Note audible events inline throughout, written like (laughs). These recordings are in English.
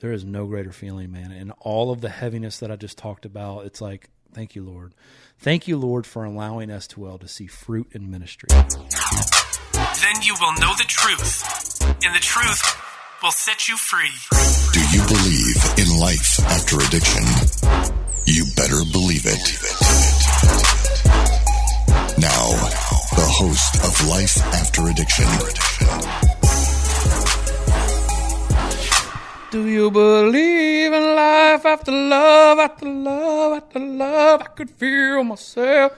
there is no greater feeling, man. And all of the heaviness that I just talked about, it's like, thank you, Lord. Thank you, Lord, for allowing us to well to see fruit in ministry. Then you will know the truth, and the truth will set you free. Do you believe in life after addiction? You better believe it. Now, the host of Life After Addiction. Do you believe in life after love, after love, after love? I could feel myself.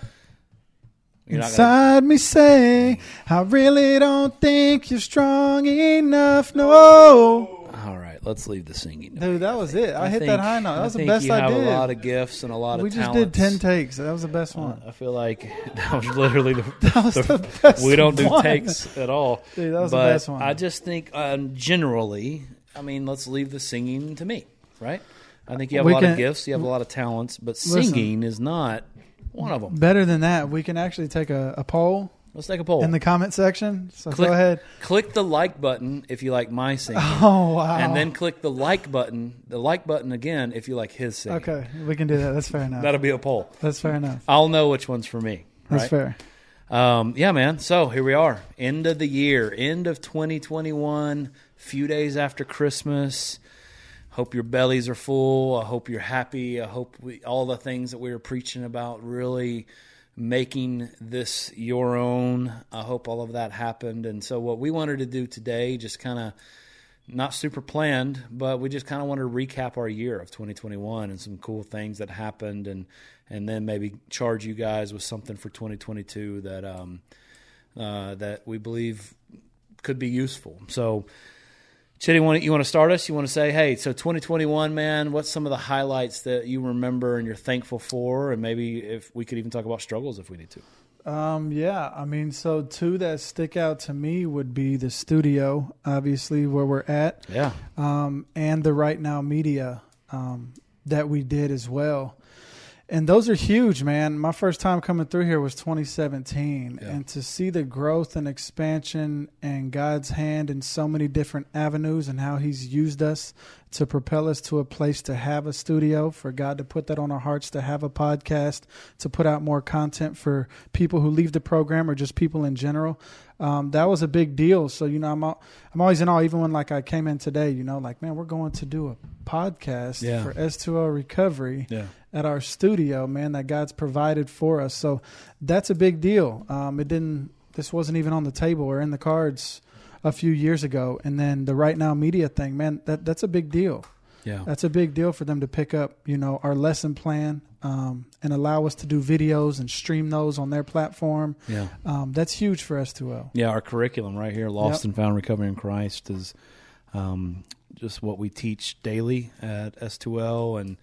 You're not gonna- Inside me say, I really don't think you're strong enough. No. All right, let's leave the singing. Dude, that was it. I, hit think- that high note. That I was the best you I did. a lot of gifts and a lot of we just did 10 takes. That was the best one. I feel like (laughs) that was literally the, (laughs) That was the- the best we don't do one. takes at all. Dude, that was the but best one. I just think um, generally, I mean, let's leave the singing to me, right? I think you have We a lot can- of gifts, you have a lot of talents, but Listen. singing is not one of them. Better than that, we can actually take a, a poll Let's take a poll. in the comment section. So click, go ahead. click the like button if you like my singing. (laughs) Oh, wow. And then click the like button, the like button again if you like his singing. Okay, we can do that. That's fair enough. That'll be a poll. That's fair enough. I'll know which one's for me. That's right? fair. Um, yeah, man. So here we are, end of the year, end of 2021, few days after Christmas. Hope your bellies are full. I hope you're happy. I hope we, all the things that we were preaching about really making this your own. I hope all of that happened. And so, what we wanted to do today, just kind of not super planned, but we just kind of wanted to recap our year of 2021 and some cool things that happened, and and then maybe charge you guys with something for 2022 that um, uh, that we believe could be useful. So, Chitty, want you want to start us? You want to say, hey, so 2021, man, what's some of the highlights that you remember and you're thankful for, and maybe if we could even talk about struggles if we need to. Um, yeah, I mean, so two that stick out to me would be the studio, obviously, where we're at, Yeah, um, and the Right Now Media um, that we did as well. And those are huge, man. My first time coming through here was 2017. Yeah. And to see the growth and expansion and God's hand in so many different avenues and how He's used us to propel us to a place to have a studio, for God to put that on our hearts, to have a podcast, to put out more content for people who leave the program or just people in general. Um, that was a big deal. So, you know, I'm, al- I'm always in awe, even when like I came in today, you know, like, man, we're going to do a podcast Yeah. for S2L Recovery yeah, at our studio, man, that God's provided for us. So that's a big deal. Um, it didn't. This wasn't even on the table or in the cards a few years ago. And then the right now media thing, man, that that's a big deal. yeah, That's a big deal for them to pick up, you know, our lesson plan um, and allow us to do videos and stream those on their platform. yeah. Um, that's huge for S2L. Yeah, our curriculum right here, Lost Yep. and Found Recovery in Christ, is um, just what we teach daily at S2L, and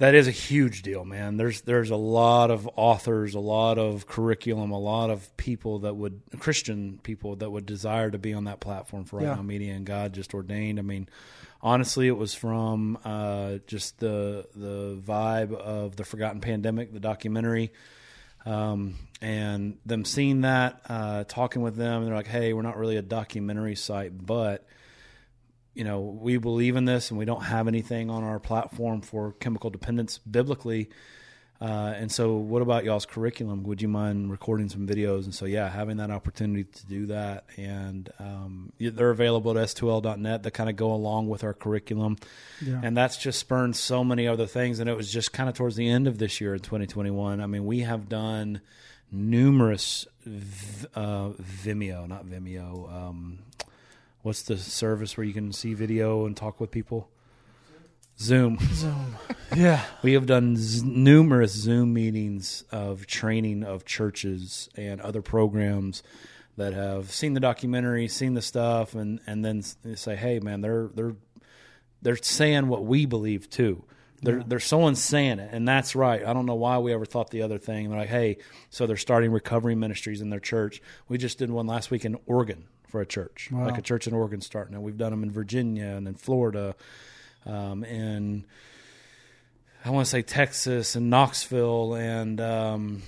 that is a huge deal, man. There's there's a lot of authors, a lot of curriculum, a lot of people that would Christian people that would desire to be on that platform for Right Yeah. Now Media, and God just ordained. I mean, honestly, it was from uh, just the the vibe of the Forgotten Pandemic, the documentary um, and them seeing that, uh, talking with them, they're like, "Hey, we're not really a documentary site, but you know, we believe in this, and we don't have anything on our platform for chemical dependence biblically." Uh, and so, what about y'all's curriculum? Would you mind recording some videos? And so, yeah, having that opportunity to do that, and um, they're available at s2l.net that kind of go along with our curriculum Yeah. and that's just spurned so many other things. And it was just kind of towards the end of this year in 2021. I mean, we have done numerous v- uh, Vimeo, not Vimeo. Um, what's the service where you can see video and talk with people? Zoom. Zoom. yeah. (laughs) We have done z- numerous Zoom meetings of training of churches and other programs that have seen the documentary, seen the stuff, and and then say, "Hey, man, they're they're they're saying what we believe too." They're, they're someone's saying it, and that's right. I don't know why we ever thought the other thing. They're like, hey, so they're starting recovery ministries in their church. We just did one last week in Oregon for a church, Wow. like a church in Oregon starting. And we've done them in Virginia and in Florida, um, and I want to say Texas and Knoxville and um,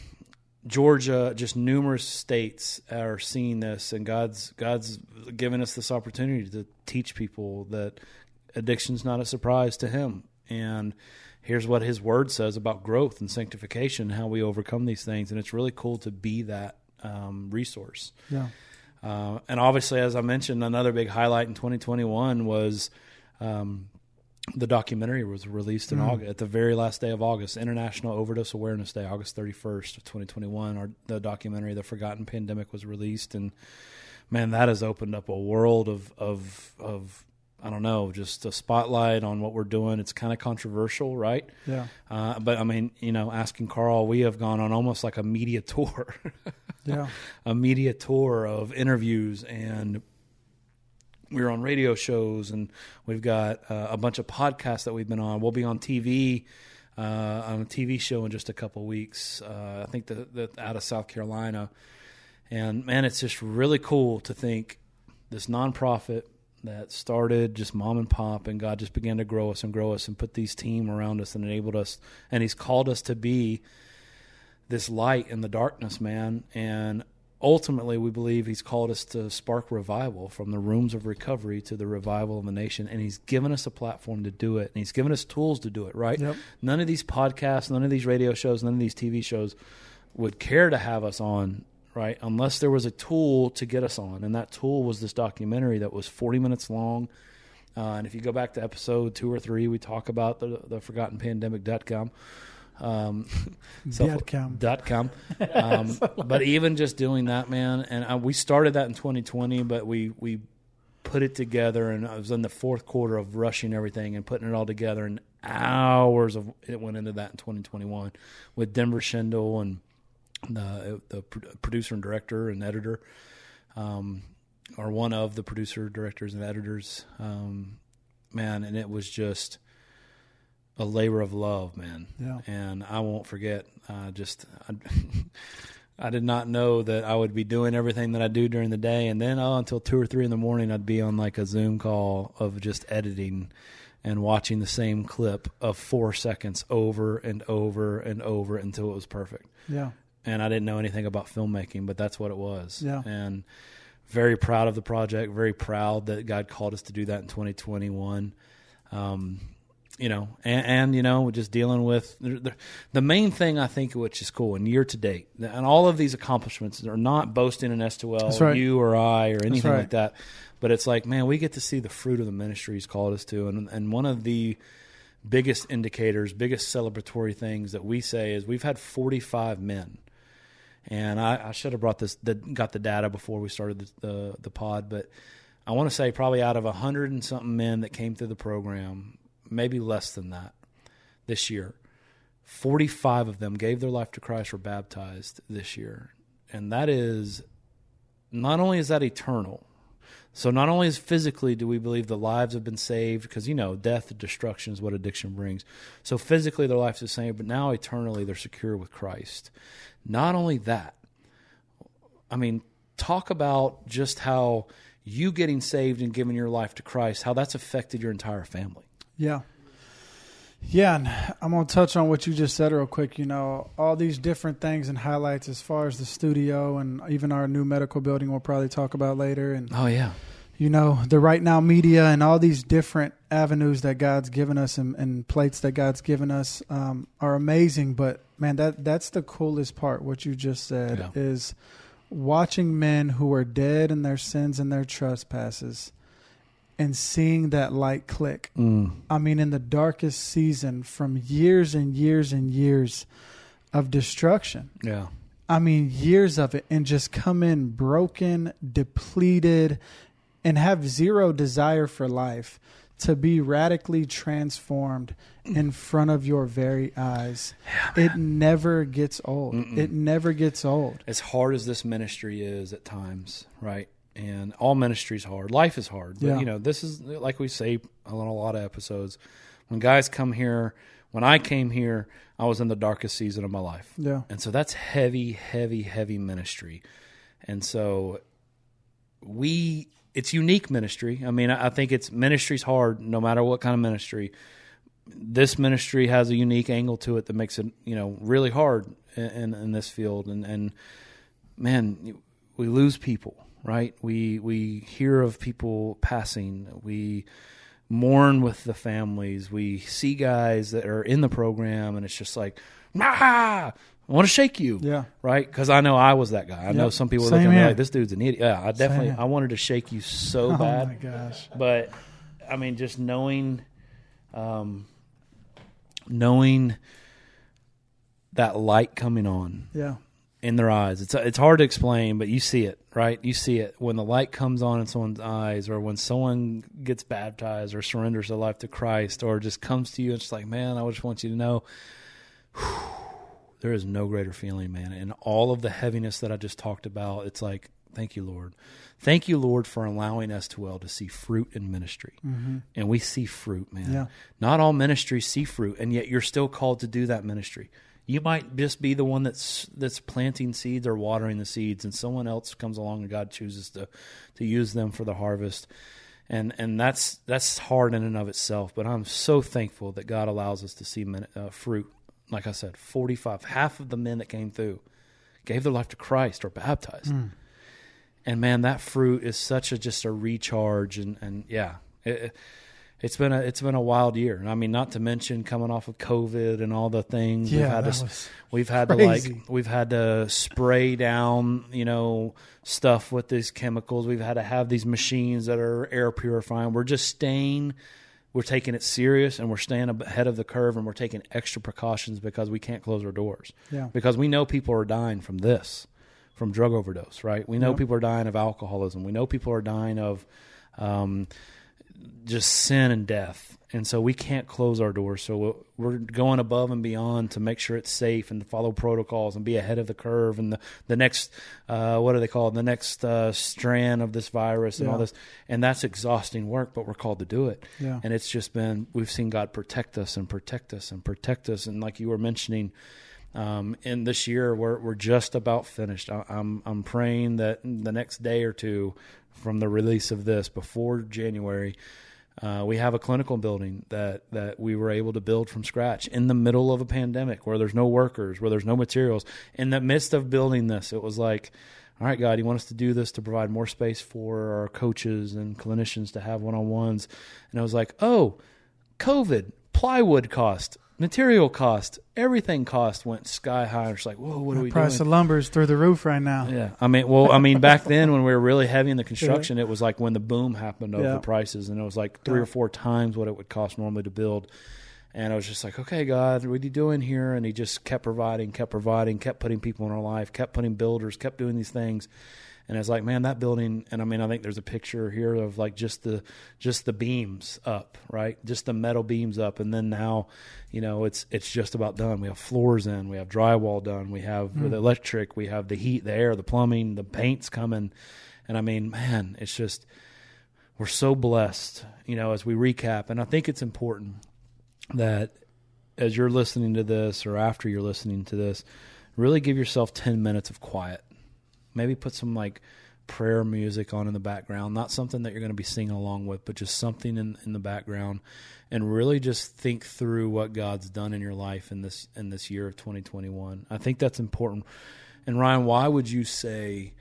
Georgia. Just numerous states are seeing this, and God's God's given us this opportunity to teach people that addiction's not a surprise to him. And here's what his word says about growth and sanctification, how we overcome these things. And it's really cool to be that um, resource. Yeah. Uh, and obviously, as I mentioned, another big highlight in 2021 was um, the documentary was released in August at the very last day of August, International Overdose Awareness Day, August 31st of 2021. Our the documentary, The Forgotten Pandemic, was released, and man, that has opened up a world of of of I don't know, just a spotlight on what we're doing. It's kind of controversial, right? Yeah. Uh, but I mean, you know, asking Carl, we have gone on almost like a media (laughs) tour. Yeah. (laughs) a media tour of interviews and we're on radio shows and we've got uh, a bunch of podcasts that we've been on. We'll be on TV uh, on a TV show in just a couple weeks. Uh, I think that that out of South Carolina, and man, it's just really cool to think this nonprofit that started just mom and pop, and God just began to grow us and grow us and put these team around us and enabled us, and He's called us to be this light in the darkness, man. And ultimately, we believe He's called us to spark revival from the rooms of recovery to the revival of the nation. And He's given us a platform to do it. And He's given us tools to do it, right? Yep. None of these podcasts, none of these radio shows, none of these TV shows would care to have us on, right? Unless there was a tool to get us on. And that tool was this documentary that was 40 minutes long. Uh, and if you go back to episode two or three, we talk about the, the forgotten pandemic.com. Um, Dot com. Dot com. Um, but even just doing that, man, and uh, we started that in 2020, but we we put it together, and I was in the fourth quarter of rushing everything and putting it all together, and hours of it went into that in 2021 with Denver Schindel and the the producer and director and editor, um, or one of the producer, directors, and editors. Um, man, and it was just a labor of love, man. Yeah. And I won't forget. Uh, just I, (laughs) I did not know that I would be doing everything that I do during the day, and then oh, until two or three in the morning, I'd be on like a Zoom call of just editing and watching the same clip of four seconds over and over and over until it was perfect Yeah. and I didn't know anything about filmmaking, but that's what it was. Yeah. And very proud of the project. Very proud that God called us to do that in 2021. Um, you know, and, and you know, we're just dealing with the, the, the main thing I think, which is cool, and year to date, and all of these accomplishments are not boasting in S2L, right. you or I, or anything right. like that. But it's like, man, we get to see the fruit of the ministry He's called us to, and and one of the biggest indicators, biggest celebratory things that we say is we've had 45 men. And I, I should have brought this, the, got the data before we started the, the, the pod, but I want to say probably out of a hundred and something men that came through the program, maybe less than that this year, 45 of them gave their life to Christ, were baptized this year. And that is, not only is that eternal, so not only is physically do we believe the lives have been saved, because you know death destruction is what addiction brings. So physically their lives is saved, but now eternally they're secure with Christ. Not only that, I mean, talk about just how you getting saved and giving your life to Christ, how that's affected your entire family. Yeah. Yeah, and I'm going to touch on what you just said real quick. You know, all these different things and highlights as far as the studio and even our new medical building we'll probably talk about later. And, Oh yeah, you know, the right now media and all these different avenues that God's given us and, and plates that God's given us um, are amazing. But, man, that that's the coolest part, what you just said, Yeah. is watching men who are dead in their sins and their trespasses and seeing that light click. Mm. I mean, in the darkest season from years and years and years of destruction. yeah, I mean, years of it, and just come in broken, depleted, and have zero desire for life to be radically transformed in front of your very eyes. it never gets old. It never gets old. as hard as this ministry is at times, right? And all ministry is hard. Life is hard. But, Yeah. you know, this is like we say on a lot of episodes. When guys come here, when I came here, I was in the darkest season of my life. Yeah. And so that's heavy, heavy, heavy ministry. And so we, it's unique ministry. I mean, I I think it's ministry's hard no matter what kind of ministry. This ministry has a unique angle to it that makes it, you know, really hard in, in, in this field. And, and man, we lose people, right? We, we hear of people passing. We, mourn with the families. We see guys that are in the program, and it's just like, ah, I want to shake you. Yeah. Right? Because I know I was that guy. I know some people Same look at me like, this dude's an idiot. Yeah, I definitely. I wanted to shake you so (laughs) Oh bad. my gosh. But I mean, just knowing, um, knowing that light coming on Yeah. In their eyes. It's it's hard to explain, but you see it, right? You see it when the light comes on in someone's eyes, or when someone gets baptized or surrenders their life to Christ, or just comes to you and it's like, man, I just want you to know. There is no greater feeling, man. And all of the heaviness that I just talked about, it's like, thank you, Lord. Thank you, Lord, for allowing us to well to see fruit in ministry. Mm-hmm. And we see fruit, man. Yeah. Not all ministries see fruit, and yet you're still called to do that ministry. You might just be the one that's that's planting seeds or watering the seeds, and someone else comes along and God chooses to to use them for the harvest. And and that's that's hard in and of itself. But I'm so thankful that God allows us to see min- uh, fruit. Like I said, 45, half of the men that came through gave their life to Christ or baptized. And man, that fruit is such a just a recharge, and and yeah, it, it's been a it's been a wild year. And I mean, not to mention coming off of COVID and all the things we've Yeah, had that to we've had to like we've had to spray down you know stuff with these chemicals. We've had to have these machines that are air purifying. We're just staying. We're taking it serious and we're staying ahead of the curve and we're taking extra precautions because we can't close our doors. Yeah. Because we know people are dying from this, from drug overdose, right? We know Yep. people are dying of alcoholism. We know people are dying of um, just sin and death. And so we can't close our doors. So we're going above and beyond to make sure it's safe and to follow protocols and be ahead of the curve and the, the next, uh, what do they call it? The next uh, strand of this virus and all this. And that's exhausting work, but we're called to do it. Yeah. And it's just been, we've seen God protect us and protect us and protect us. And like you were mentioning, um, in this year, we're we're just about finished. I, I'm I'm praying that the next day or two from the release of this, before January, uh, we have a clinical building that that we were able to build from scratch in the middle of a pandemic, where there's no workers, where there's no materials. In the midst of building this, it was like. All right, God, you want us to do this to provide more space for our coaches and clinicians to have one on ones. And I was like, oh, COVID, plywood cost, material cost, everything cost went sky high. It's like, whoa, what are The we price doing? of lumber is through the roof right now. yeah, I mean, well, I mean, back then when we were really heavy in the (laughs) construction, it was like when the boom happened of Yeah. the prices, and it was like three Yeah. or four times what it would cost normally to build. And I was just like, okay, God, what are you doing here? And He just kept providing, kept providing, kept putting people in our life, kept putting builders, kept doing these things. And it's like, man, that building. And I mean, I think there's a picture here of like just the just the beams up, right? Just the metal beams up, and then now, you know, it's it's just about done. We have floors in, we have drywall done, we have hmm. the electric, we have the heat, the air, the plumbing, the paint's coming. And I mean, man, it's just we're so blessed, you know, as we recap. And I think it's important that as you're listening to this or after you're listening to this, really give yourself 10 minutes of quiet. Maybe put some like prayer music on in the background, not something that you're going to be singing along with, but just something in, in the background and really just think through what God's done in your life in this in this year of 2021. I think that's important. And Ryan, why would you say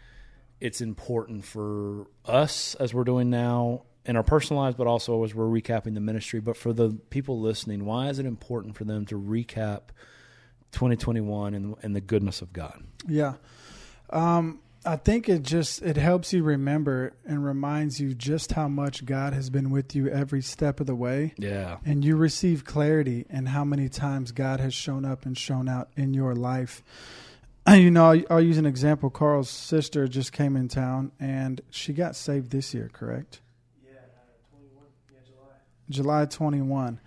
it's important for us as we're doing now in our personal lives, but also as we're recapping the ministry. But for the people listening, why is it important for them to recap 2021 and, and the goodness of God? Yeah. Um, I think it just it helps you remember and reminds you just how much God has been with you every step of the way. Yeah. And you receive clarity in how many times God has shown up and shown out in your life. (clears throat) You know, I'll, I'll use an example. Carl's sister just came in town and she got saved this year, correct? Yeah, July 21.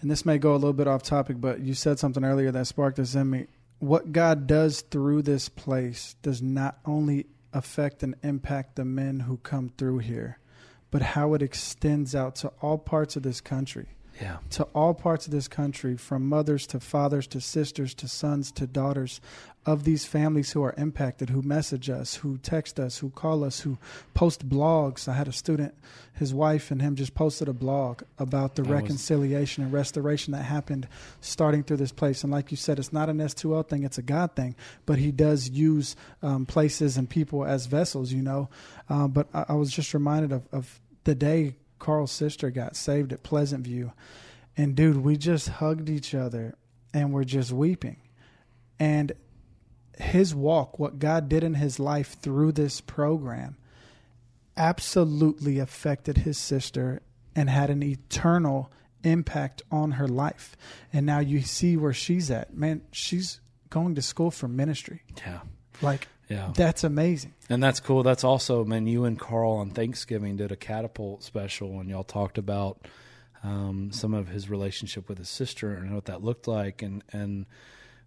And this may go a little bit off topic, but you said something earlier that sparked this in me. What God does through this place does not only affect and impact the men who come through here, but how it extends out to all parts of this country Yeah. to all parts of this country, from mothers to fathers to sisters to sons to daughters of these families who are impacted, who message us, who text us, who call us, who post blogs. I had a student, his wife and him just posted a blog about the That was- reconciliation and restoration that happened starting through this place. And like you said, it's not an S2L thing, it's a God thing, but he does use um, places and people as vessels, you know. Uh, but I, I was just reminded of, of the day Carl's sister got saved at Pleasant View, and dude, we just hugged each other and we're just weeping. And his walk, what God did in his life through this program, absolutely affected his sister and had an eternal impact on her life. And now you see where she's at. Man, she's going to school for ministry. Yeah. Like, Yeah. that's amazing. And that's cool. That's also, man, you and Carl on Thanksgiving did a catapult special and y'all talked about um, some of his relationship with his sister and what that looked like. And, and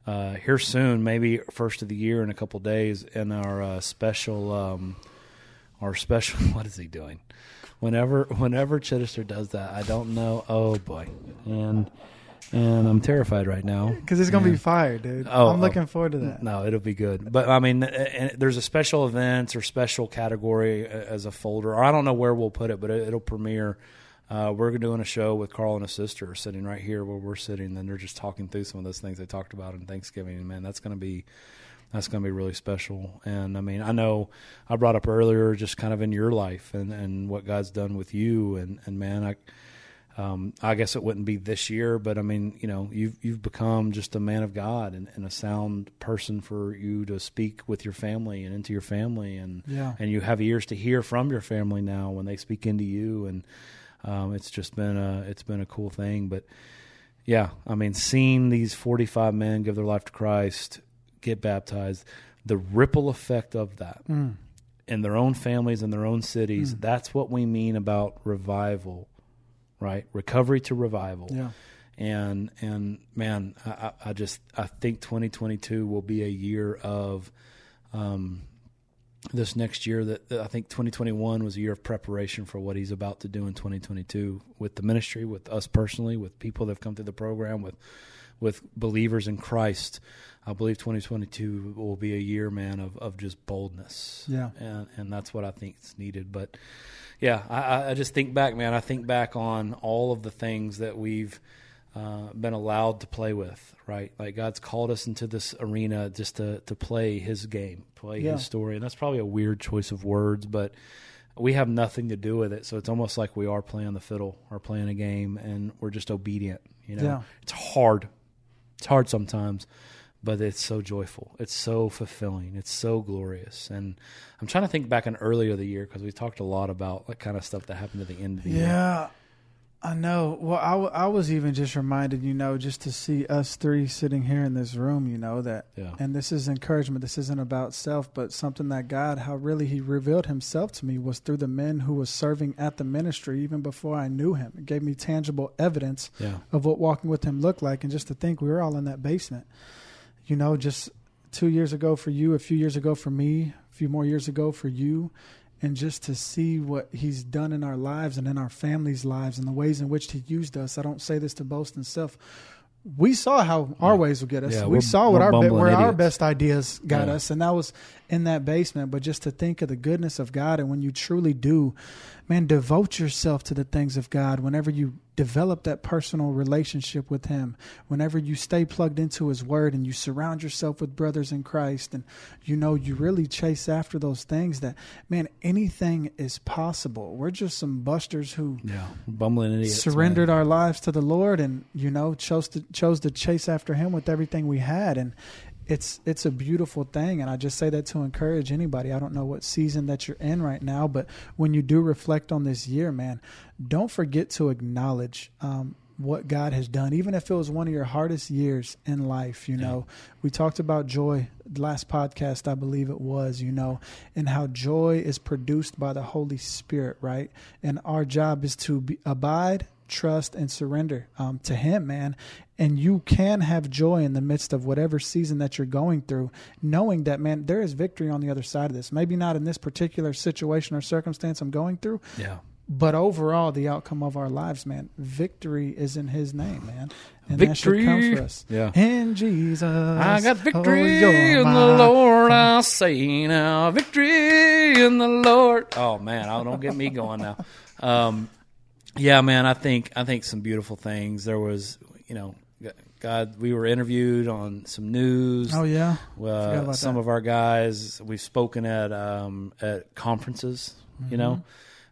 uh, here soon, maybe first of the year in a couple days, in our uh, special, um, our special, (laughs) what is he doing? Whenever, whenever Chittister does that, I don't know. Oh boy. And, and I'm terrified right now. Because it's going to Yeah. be fire, dude. Oh, I'm oh. looking forward to that. No, it'll be good. But I mean, and there's a special events or special category uh, as a folder, or I don't know where we'll put it, but it, it'll premiere. Uh, we're doing a show with Carl and his sister sitting right here where we're sitting, and they're just talking through some of those things they talked about in Thanksgiving. And man, that's going to be that's going to be really special. And I mean, I know I brought up earlier just kind of in your life and and what God's done with you, and and man, I. Um, I guess it wouldn't be this year, but I mean, you know, you've you've become just a man of God and, and a sound person for you to speak with your family and into your family, and Yeah. and you have ears to hear from your family now when they speak into you, and um, it's just been a it's been a cool thing. But yeah, I mean, seeing these forty five men give their life to Christ, get baptized, the ripple effect of that Mm. in their own families and their own cities. That's what we mean about revival, right? Recovery to revival. Yeah. And and man, I, I I just I think 2022 will be a year of um, this next year. That that I think 2021 was a year of preparation for what he's about to do in 2022 with the ministry, with us personally, with people that have come through the program, with with believers in Christ. I believe 2022 will be a year, man, of, of just boldness. Yeah. And, and that's what I think is needed. But yeah, I- I, I just think back, man. I think back on all of the things that we've uh, been allowed to play with, right? Like God's called us into this arena just to, to play his game, play Yeah. his story. And that's probably a weird choice of words, but we have nothing to do with it. So it's almost like we are playing the fiddle or playing a game and we're just obedient. You know, Yeah. it's hard. It's hard sometimes, but it's so joyful. It's so fulfilling. It's so glorious. And I'm trying to think back on earlier the year because we talked a lot about that kind of stuff that happened at the end of the year. Yeah, I know. Well, I, w- I was even just reminded, you know, just to see us three sitting here in this room, you know, that, Yeah. and this is encouragement. This isn't about self, but something that God, how really He revealed Himself to me was through the men who was serving at the ministry even before I knew Him. It gave me tangible evidence Yeah. of what walking with Him looked like. And just to think we were all in that basement, you know, just two years ago for you, a few years ago for me, a few more years ago for you, and just to see what he's done in our lives and in our families' lives and the ways in which he used us. I don't say this to boast in self. We saw how our ways would get us. Yeah, we saw what our where our best ideas got Yeah. us, and that was in that basement. But just to think of the goodness of God, and when you truly do, man, devote yourself to the things of God. Whenever you develop that personal relationship with Him, whenever you stay plugged into His Word, and you surround yourself with brothers in Christ, and you know you really chase after those things. That man, anything is possible. We're just some busters who Yeah. Bumbling idiots. surrendered man. our lives to the Lord and you know chose to chose to chase after him with everything we had and it's it's a beautiful thing and I just say that to encourage anybody. I don't know what season that you're in right now, but when you do reflect on this year, man, don't forget to acknowledge um, what God has done, even if it was one of your hardest years in life. You know, we talked about joy last podcast, I believe it was. You know, and how joy is produced by the Holy Spirit, right? And our job is to be, abide, trust, and surrender um, to Him, man. And you can have joy in the midst of whatever season that you're going through, knowing that, man, there is victory on the other side of this. Maybe not in this particular situation or circumstance I'm going through, Yeah. but overall, the outcome of our lives, man, victory is in His name, man. And Victory. that should come for us. Yeah. In Jesus. I got oh, victory you're in the Lord. I say now, victory in the Lord. Oh man, I don't get me going now. Um, yeah, man, I think I think some beautiful things. There was, you know, God. We were interviewed on some news. Oh, yeah. Uh, some that. of our guys we've spoken at um, at conferences. You know,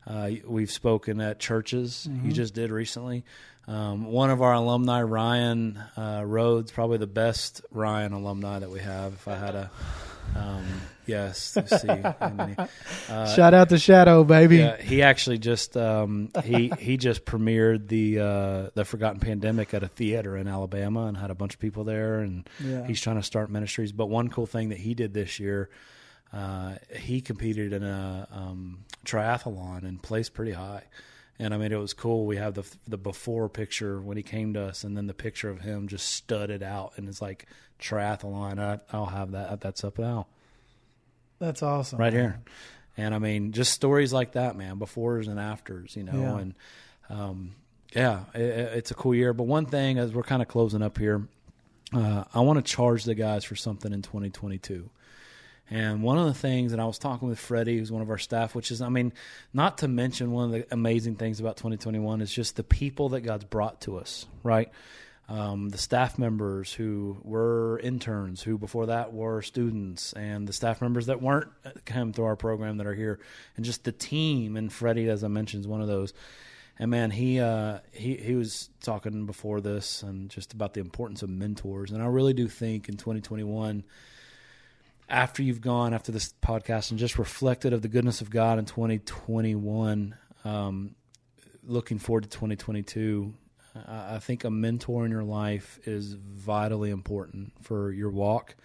Uh, we've spoken at churches. Mm-hmm. You just did recently. Um, one of our alumni, Ryan uh, Rhodes, probably the best Ryan alumni that we have. If I had a, um, yes, let's see. (laughs) many. Shout out to Shadow, baby. Uh, Yeah, he actually just um, he he just premiered the uh, the Forgotten Pandemic at a theater in Alabama and had a bunch of people there, and Yeah. he's trying to start ministries. But one cool thing that he did this year, uh, he competed in a um, triathlon and placed pretty high. And I mean, it was cool. We have the the before picture when he came to us, and then the picture of him just studded out, and it's like triathlon. I, I'll have that. That's up now That's awesome. right here. And I mean, just stories like that, man, befores and afters, you know. Yeah. And um, yeah, it, it's a cool year. But one thing, as we're kind of closing up here, uh, I want to charge the guys for something in 2022. And one of the things, and I was talking with Freddie, who's one of our staff, which is, I mean, not to mention one of the amazing things about 2021 is just the people that God's brought to us, right? Um, the staff members who were interns, who before that were students, and the staff members that weren't uh, come through our program that are here, and just the team. And Freddie, as I mentioned, is one of those. And man, he uh, he he was talking before this and just about the importance of mentors. And I really do think in 2021 after you've gone after this podcast and just reflected of the goodness of God in 2021, um, looking forward to 2022, I, think a mentor in your life is vitally important for your walk,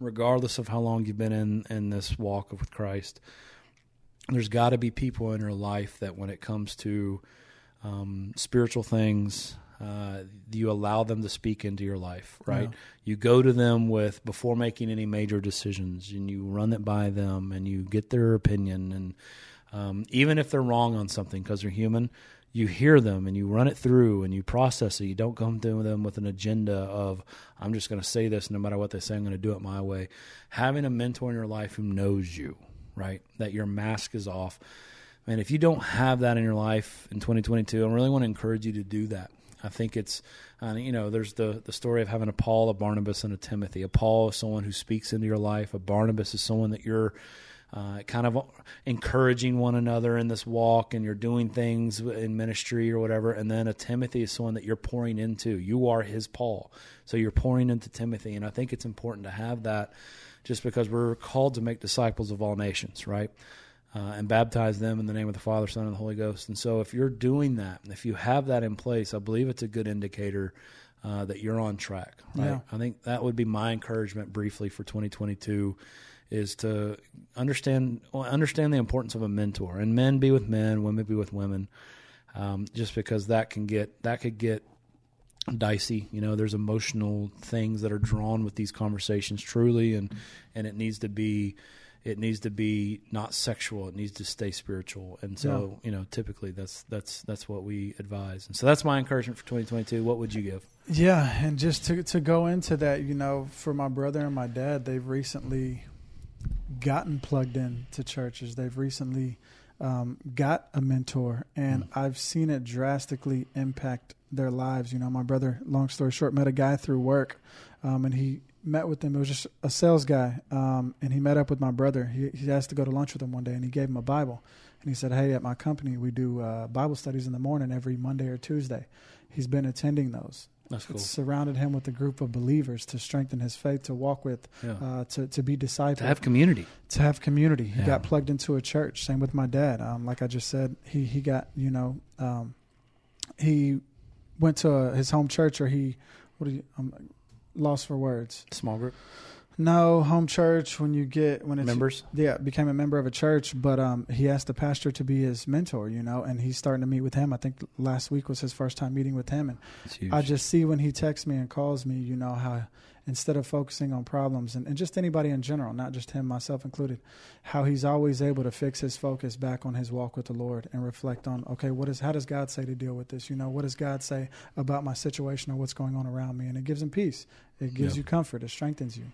regardless of how long you've been in in this walk with Christ. There's got to be people in your life that, when it comes to um, spiritual things, uh, you allow them to speak into your life, right? Yeah. You go to them with before making any major decisions, and you run it by them, and you get their opinion, and um, even if they're wrong on something, because they're human, you hear them and you run it through and you process it. You don't come to them with an agenda of I'm just going to say this no matter what they say. I'm going to do it my way. Having a mentor in your life who knows you, right? That your mask is off. And if you don't have that in your life in 2022, I really want to encourage you to do that. I think it's, uh, you know, there's the, the story of having a Paul, a Barnabas, and a Timothy. A Paul is someone who speaks into your life. A Barnabas is someone that you're uh, kind of encouraging one another in this walk and you're doing things in ministry or whatever. And then a Timothy is someone that you're pouring into. You are his Paul. So you're pouring into Timothy. And I think it's important to have that just because we're called to make disciples of all nations, right? Uh, and baptize them in the name of the Father, Son, and the Holy Ghost. And so, if you're doing that, if you have that in place, I believe it's a good indicator uh, that you're on track. Right? Yeah. I think that would be my encouragement briefly for 2022 is to understand understand the importance of a mentor. And men be with men, women be with women. Um, just because that can get that could get dicey. You know, there's emotional things that are drawn with these conversations truly and and it needs to be it needs to be not sexual. It needs to stay spiritual. And so, you know, typically that's that's that's what we advise. And so that's my encouragement for 2022. What would you give? Yeah, and just to to go into that, you know, for my brother and my dad, they've recently gotten plugged in to churches. They've recently um, got a mentor, and I've seen it drastically impact their lives. You know, my brother, long story short, met a guy through work, um, and he met with him. It was just a sales guy, um, and he met up with my brother. He, he asked to go to lunch with him one day, and he gave him a Bible. And he said, "Hey, at my company, we do uh, Bible studies in the morning every Monday or Tuesday." He's been attending those. That's cool. It surrounded him with a group of believers to strengthen his faith, to walk with, Yeah. uh, to to be discipled, to have community. to have community. He Yeah. got plugged into a church. Same with my dad. Um, like I just said, he he got you know um, he went to uh his home church, or he what do you I'm lost for words. Small group No home church when you get when it's members. yeah, became a member of a church, but um, he asked the pastor to be his mentor, you know, and he's starting to meet with him. I think last week was his first time meeting with him, and I just see when he texts me and calls me, you know, how instead of focusing on problems and, and just anybody in general, not just him, myself included, how he's always able to fix his focus back on his walk with the Lord and reflect on, okay, what is how does God say to deal with this? You know, what does God say about my situation or what's going on around me? And it gives him peace. It gives Yeah. you comfort. It strengthens you.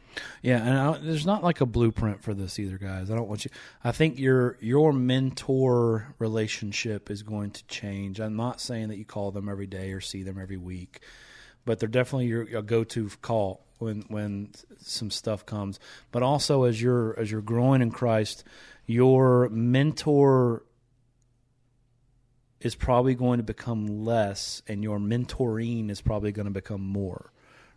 Yeah, and I, there's not like a blueprint for this either, guys. I don't want you. I think your your mentor relationship is going to change. I'm not saying that you call them every day or see them every week, but they're definitely your, your go-to call when when some stuff comes. But also as you're as you're growing in Christ, your mentor is probably going to become less and your mentoring is probably going to become more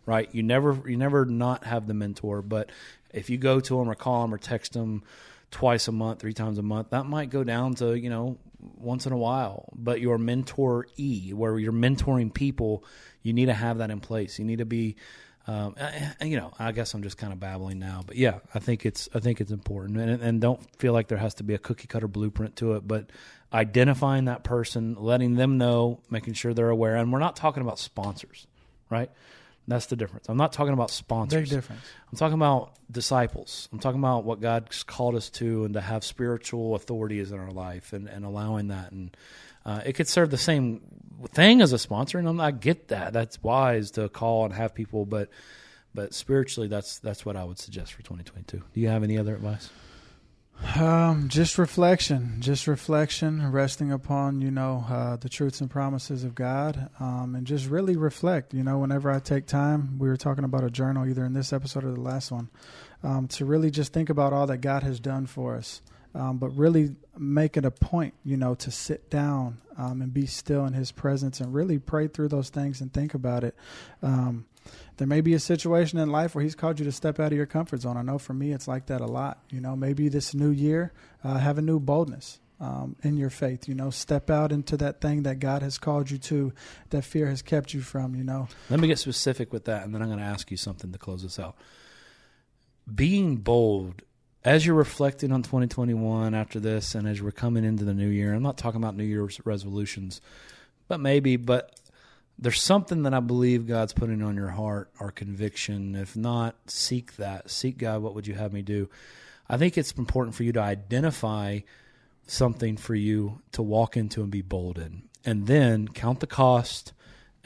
right? You never you never not have the mentor but if you go to them or call them or text them twice a month three times a month that might go down to you know once in a while. But your mentor e where you're mentoring people you need to have that in place. You need to be um, and, you know, I guess I'm just kind of babbling now, but yeah, I think it's I think it's important, and, and don't feel like there has to be a cookie cutter blueprint to it, but identifying that person, letting them know, making sure they're aware, and we're not talking about sponsors, right? That's the difference. I'm not talking about sponsors. Big difference. I'm talking about disciples. I'm talking about what God's called us to and to have spiritual authorities in our life and, and allowing that. And uh, it could serve the same thing as a sponsor, and I'm, I get that. That's wise to call and have people, but but spiritually, that's that's what I would suggest for 2022. Do you have any other advice? Um, just reflection, just reflection, resting upon you know uh, the truths and promises of God, um, and just really reflect. You know, whenever I take time, we were talking about a journal either in this episode or the last one, um, to really just think about all that God has done for us um, but really make it a point, you know, to sit down um, and be still in His presence and really pray through those things and think about it. Um, there may be a situation in life where He's called you to step out of your comfort zone. I know for me, it's like that a lot. You know, maybe this new year, uh, have a new boldness. Um, in your faith, you know, step out into that thing that God has called you to, that fear has kept you from, you know. Let me get specific with that, and then I'm going to ask you something to close this out. Being bold as you're reflecting on 2021 after this and as we're coming into the new year, I'm not talking about New Year's resolutions, but maybe, but there's something that I believe God's putting on your heart or conviction. If not, seek that. Seek God, what would you have me do? I think it's important for you to identify something for you to walk into and be bold in. And then count the cost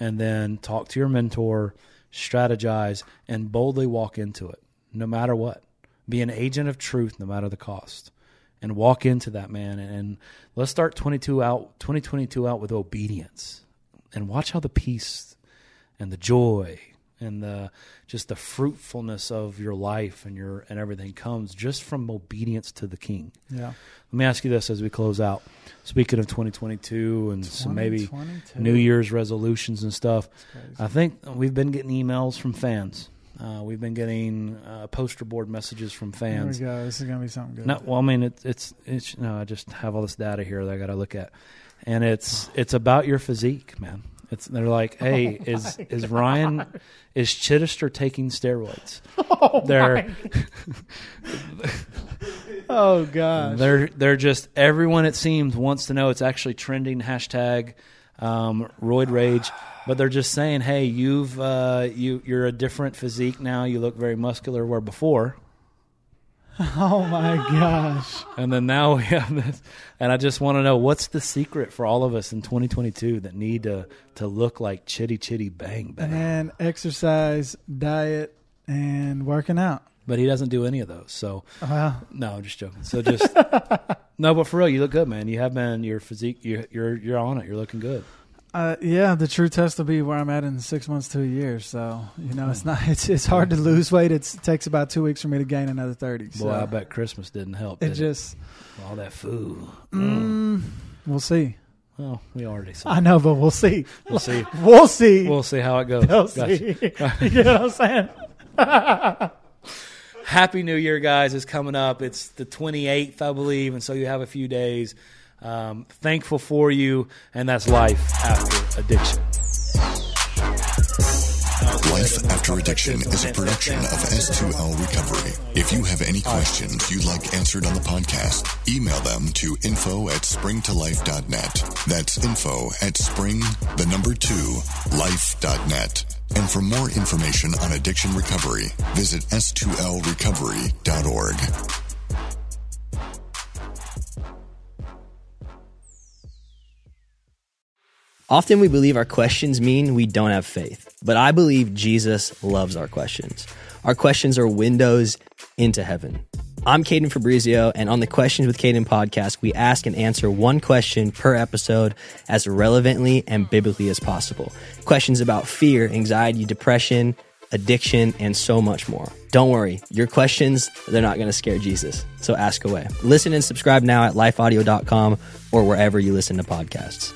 and then talk to your mentor, strategize, and boldly walk into it, no matter what be an agent of truth no matter the cost and walk into that man and, and let's start 22 out 2022 out with obedience and watch how the peace and the joy and the just the fruitfulness of your life and your and everything comes just from obedience to the king. Yeah. Let me ask you this as we close out. Speaking of 2022 and some maybe new year's resolutions and stuff i think we've been getting emails from fans uh, we've been getting uh, poster board messages from fans. Here we go. This is gonna be something good. No, well, I mean, it, it's it's no. I just have all this data here that I got to look at, and it's it's about your physique, man. It's they're like, (laughs) hey, oh is (laughs) is Ryan is Chittister taking steroids? (laughs) Oh they're oh gosh, they're they're just everyone. It seems wants to know. It's actually trending hashtag um, roid rage but they're just saying, hey, you've uh, you you're a different physique now. You look very muscular where before. (laughs) Oh my gosh! And then now we have this, and I just want to know what's the secret for all of us in 2022 that need to to look like chitty chitty bang bang. And exercise, diet, and working out. But he doesn't do any of those. So uh, no, I'm just joking. So just (laughs) no, but for real, you look good, man. You have been your physique. You're you're you're on it. You're looking good. Uh, yeah, the true test will be where I'm at in six months to a year. So you know, it's not it's it's hard to lose weight. It's, it takes about two weeks for me to gain another thirty. So. Boy, I bet Christmas didn't help. Did it just it? all that food. Mm, we'll see. Well, we already saw. I know, but we'll see. We'll see. (laughs) we'll see. We'll see how it goes. We'll gotcha. see. (laughs) you know what I'm saying? Happy New Year, guys! Is coming up. It's the 28th, I believe, and so you have a few days. Um, thankful for you, and that's life after addiction. Life After Addiction is a production of S2L Recovery. If you have any questions you'd like answered on the podcast, email them to info at springtolife.net. That's info at spring, the number two, life.net. And for more information on addiction recovery, visit s2lrecovery.org. Often we believe our questions mean we don't have faith, but I believe Jesus loves our questions. Our questions are windows into heaven. I'm Caden Fabrizio, and on the Questions with Caden podcast, we ask and answer one question per episode as relevantly and biblically as possible. Questions about fear, anxiety, depression, addiction, and so much more. Don't worry, your questions, they're not going to scare Jesus. So ask away. Listen and subscribe now at lifeaudio.com or wherever you listen to podcasts.